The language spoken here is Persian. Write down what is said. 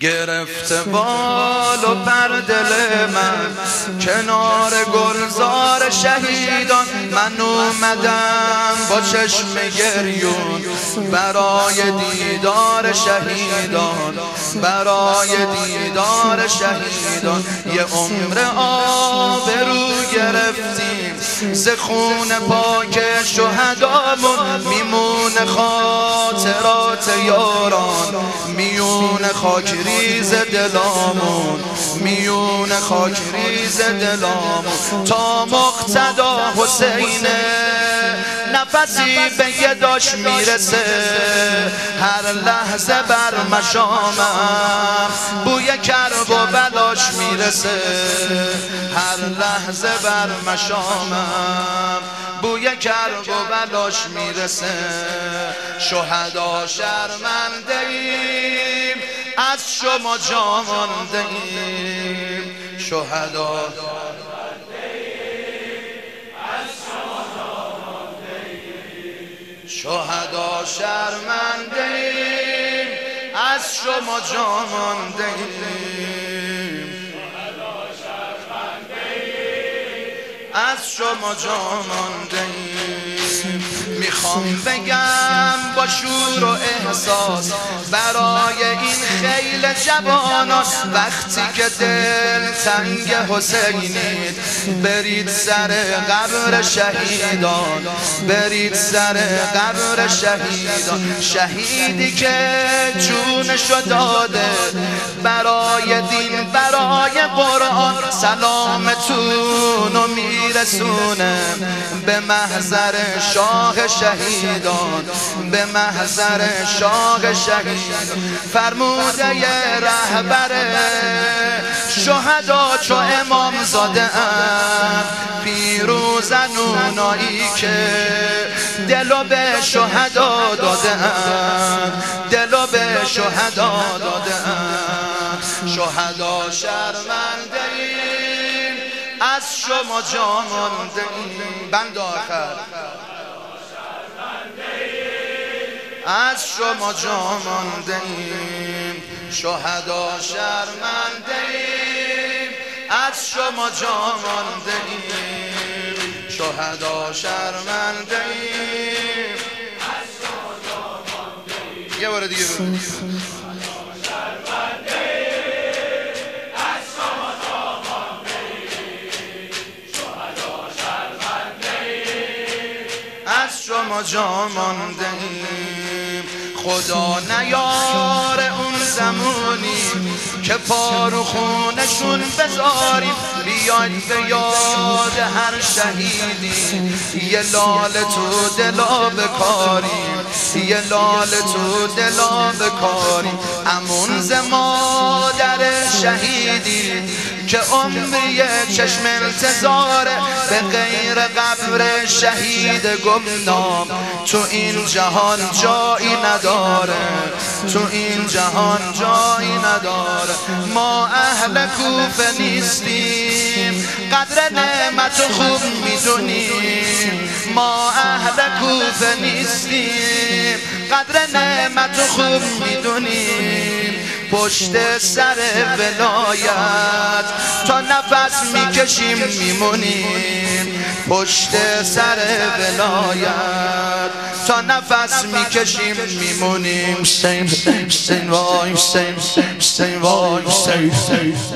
گرفته بال و پر دل من. کنار گلزار شهیدان من اومدم. با چشم گریون برای دیدار شهیدان. برای دیدار شهیدان. یه عمر آبرو گرفتیم. ز خون پاک شهدامون میمون خاطرات یاران میون خاک ریز دلامون میون خاک ریز دلامون. تا مقتدا حسینه نفسی به یه داشت می‌رسه هر لحظه بر مشامم بوی کرب و بلاش می‌رسه. هر لحظه بر مشامم بوی کرب و بلاش می‌رسه. شهدا شرمنده ایم از شما جا مانده ایم شهدا شهدا شرمنده ایم از شما جا مانده ایم از شما جا مانده می‌خوام بگم با شور و احساس برای این خیل جوانان وقتی که دل تنگ حسینید برید سر قبر شهیدان. برید سر قبر شهیدان. شهیدی که جونشو داده برای قرآن سلامتون و میرسونه به محضر شاه شهیدان به محضر شاه شهید فرموده رهبر شهدا چو امام زاده ام. پیروز نونایی که دلو به شهدا داده ام. دلو به شهدا داده شرمنده از شما جا مانده بند آخر. از شما جا مانده ایم شهدا شرمنده ایم از شما جا مانده ایم شهدا شرمنده ایم یه بار دیگه از شما جا مانده خدا نیار اون زمانی که پارو خونشون بذاریم. بیاید به یاد هر شهیدی. یه لال تو دلا بکاریم. یه لال تو دلا بکاریم. امون ز مادر شهیدی. که عمری چشم انتظاره به غیر قبر شهید گمنام. تو این جهان جایی نداره تو این جهان جایی نداره. ما اهل کوفه نیستیم قدر نعمت خوب می‌دونیم. ما اهل کوفه نیستیم قدر نعمت خوب می‌دونیم. پشت سر ولایت. تا نفس می‌کشیم میمونیم. پشت سر ولایت. تا نفس می‌کشیم میمونیم. سین سین وای سین سین وای سین